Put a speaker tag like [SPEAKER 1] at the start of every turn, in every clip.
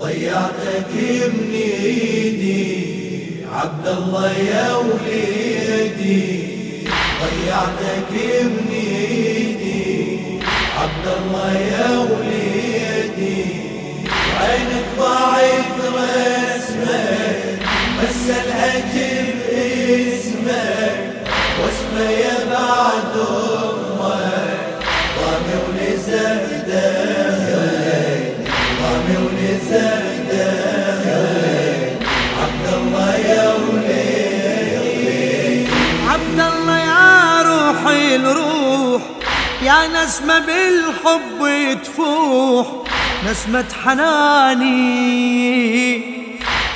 [SPEAKER 1] ضيعتك من ايدي عبد الله يا وليدي. ضيعتك من ايدي عبد الله يا وليدي. عينك ضاعت رسمك بس الهجر اسمك واسمة يا بعد يا
[SPEAKER 2] نسمة بالحب تفوح نسمة حناني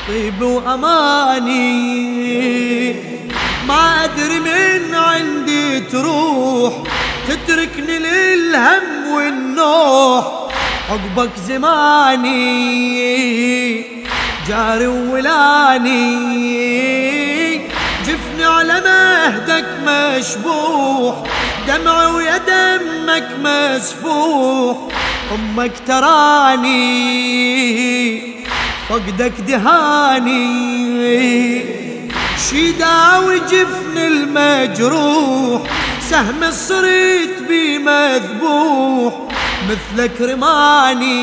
[SPEAKER 2] طيب وأماني. ما أدري من عندي تروح تتركني للهم والنوح. عقبك زماني جاري ولاني جفني على مهدك مشبوح. دمع ويا دمك مسفوح أمك تراني فقدك دهاني. شي داوي جفن المجروح سهم الصريت بي مذبوح مثلك رماني.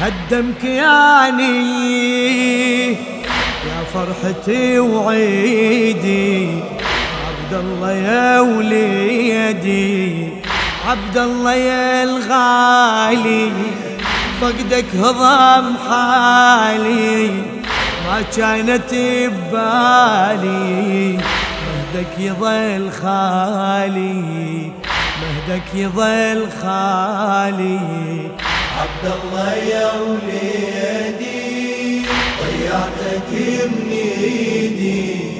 [SPEAKER 2] هدم كياني يا فرحتي وعيدي. عبد الله يا وليدي عبد الله يا الغالي. فقدك هضم حالي ما كانت ببالي. مهدك يظل خالي مهدك يظل خالي.
[SPEAKER 1] عبد الله يا وليدي ضيعتك من ايدي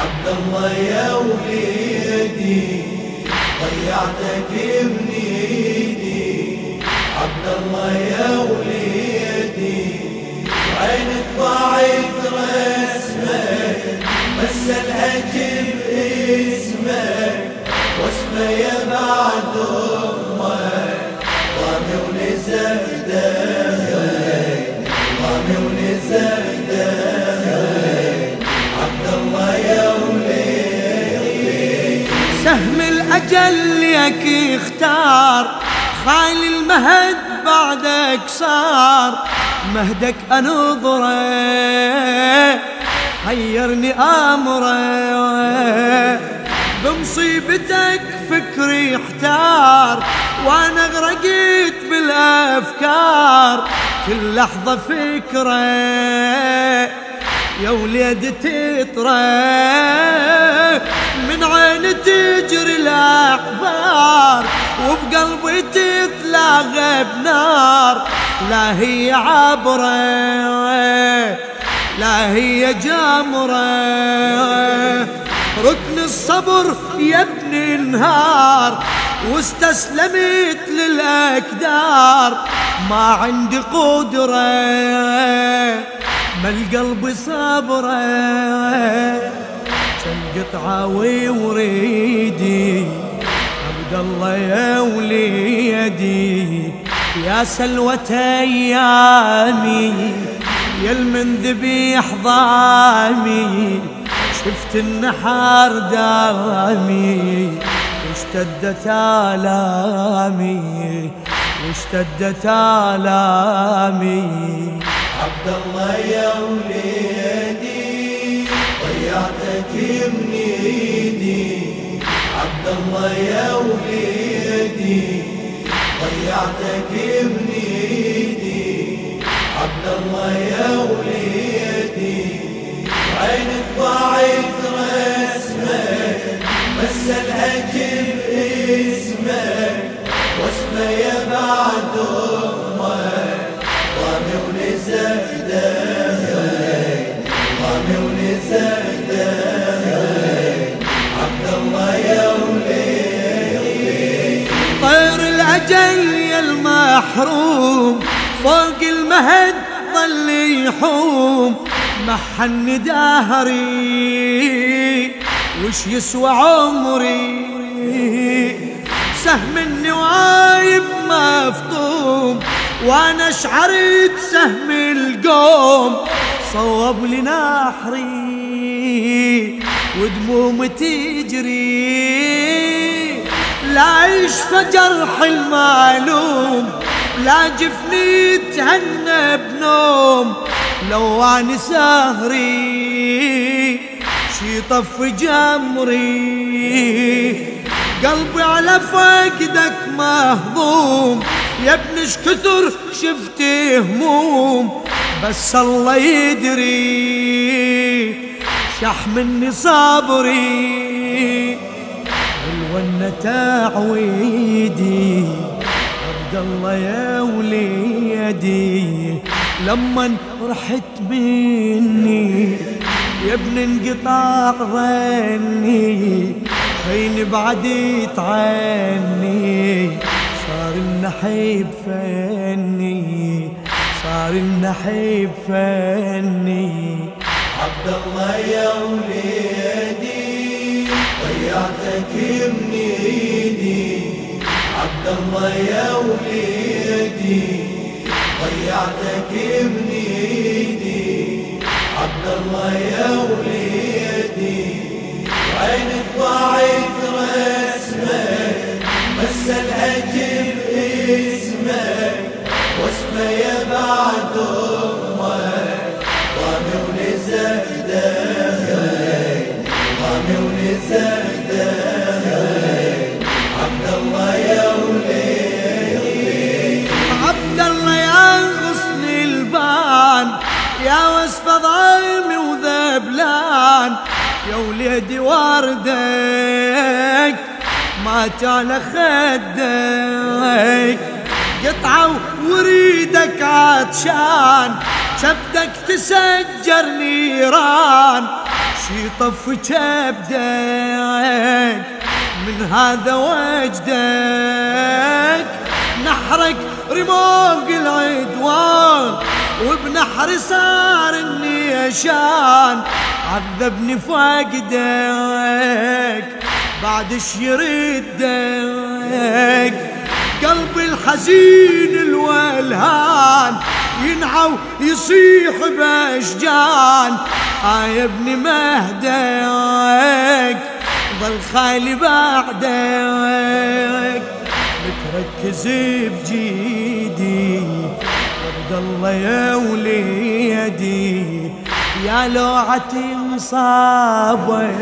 [SPEAKER 1] عبد الله يا وليدي ضيعتك من ايدي عبد الله يا وليدي عينك ضاعت رسمك بس الهجر اسمك واسمه يا بعد
[SPEAKER 2] سهم الأجل يك يختار. خالي المهد بعدك صار. مهدك أنظره حيرني أمرة. بمصيبتك فكري احتار وأنا غرقت بالأفكار. كل لحظة فكرة. يا وليد تطرى من عيني تجري الأحبار وبقلبي تتلاغى بنار لا هي عبرة لا هي جمره ركن الصبر يا ابن النهار واستسلمت للأكدار ما عندي قدرة. ما القلب صبرة كم قطعة ووريدي عبد الله يا وليدي يا سلوة أيامي يا المنذبي ضامي شفت النحار دامي واشتدت آلامي واشتدت آلامي.
[SPEAKER 1] عبد الله يا وليدي ضيعتك من ايدي عبد الله يا وليدي ضيعتك من ايدي عبد الله يا وليدي عينك ضاعت رسمك بس الهجر اسمك واسمه يا بعد يا
[SPEAKER 2] المحروم فوق المهد ظل يحوم. محن دهري وش يسوى عمري؟ سهم النوايب مفطوم وأنا شعرت سهم القوم. صوب لي نحري ودموم تجري. لا يشفى جرح المعلوم لا جفني تهنى بنوم. لو أنا سهري شي طف جمري. قلبي على فقدك مهضوم يا ابن كثر شفت هموم. بس الله يدري شح مني صبري والونة تعويدي عبد الله يا وليدي لما رحت مني يا ابن انقطاع ظني حين بعدت عني. صار النحيب فني صار النحيب فني.
[SPEAKER 1] عبد الله يا وليدي ضيعتك الله يا وليدي ضيعتك من ايدي عبد الله يا وليدي. وعينك ضاعت رسمك بس الهجر إسمك. واسمه يا بعد أمك ضامي ونزف دمك ضامي ونزف يا وليدي
[SPEAKER 2] وردك مات على خدك. قطعة وريدك عطشان كبدك تسجر نيران. شي طف كبدك من هذا وجدك. نحرك رموق العدوان. وبنحر صار النيشان عذبني فقدك بعد يردك قلبي الحزين الولهان ينعو يصيح بأشجان. آه يا ابني مهدك ظل خالي بعدك. متركز بجيدي عبد الله يا وليدي يا لوعتي مصابك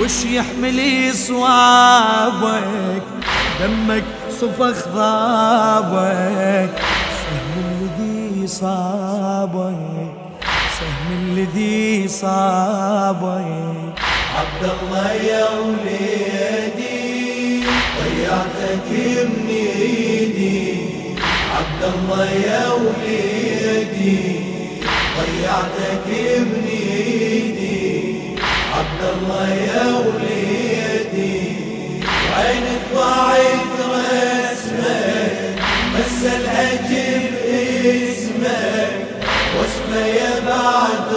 [SPEAKER 2] وش يحمل صوابك دمك صفخ ضابك سهم الذي صابك سهم الذي صابك.
[SPEAKER 1] عبد الله يا وليدي ضيعتك من ايدي عبد يا وليدي ضيعتك من ايدي عبد الله يا وليدي وعينك ضاعت رسمك بس الهجر اسمك واسمه يا بعد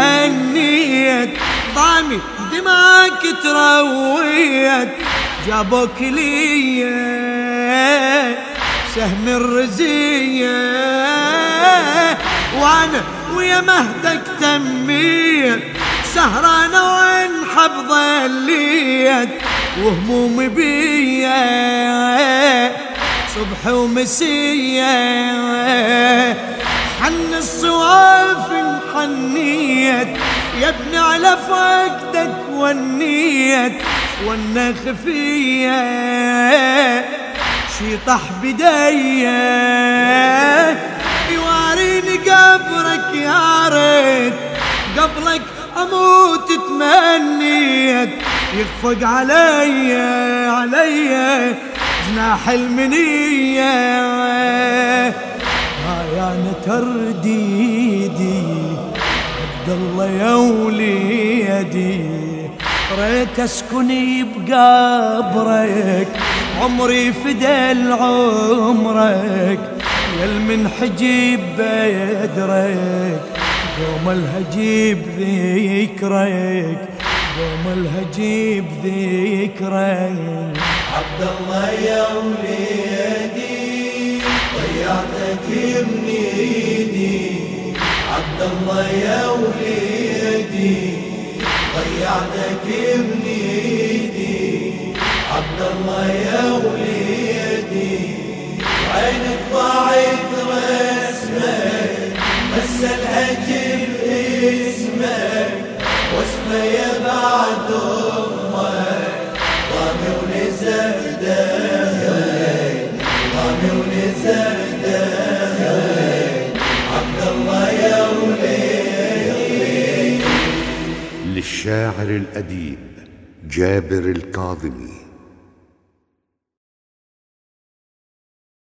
[SPEAKER 2] تهنيت ضامي دماك ترويت. جابوك لي سهم الرزية وأنا ويا مهدك تميت. سهرانة وانحب ظليت. وهمومي بيا صبح ومسية حن الصواف انحنيت يا ابني على فقدك والنيت وأنا خفية. شي طح بدية يواريني قبرك يا ريت. قبلك أموت تمنيت. يخفق علي علي جناح المنية. أنا ترديدي. عبد الله يا وليدي ريت أسكني بقبرك. عمري فدل عمرك يا المنحجب بيدرك يوم الهجيب ذكرك يوم الهجيب ذكرك.
[SPEAKER 1] عبد الله يا وليدي ضيعتك من عبد الله يا وليدي ضيعتك من إيدي. عبد الله يا وليدي عينك ضاعت رسمك بس الهجر اسمك واسمه يا بعد أمك ضامي ونزف
[SPEAKER 3] للشاعر الأديب جابر الكاظمي.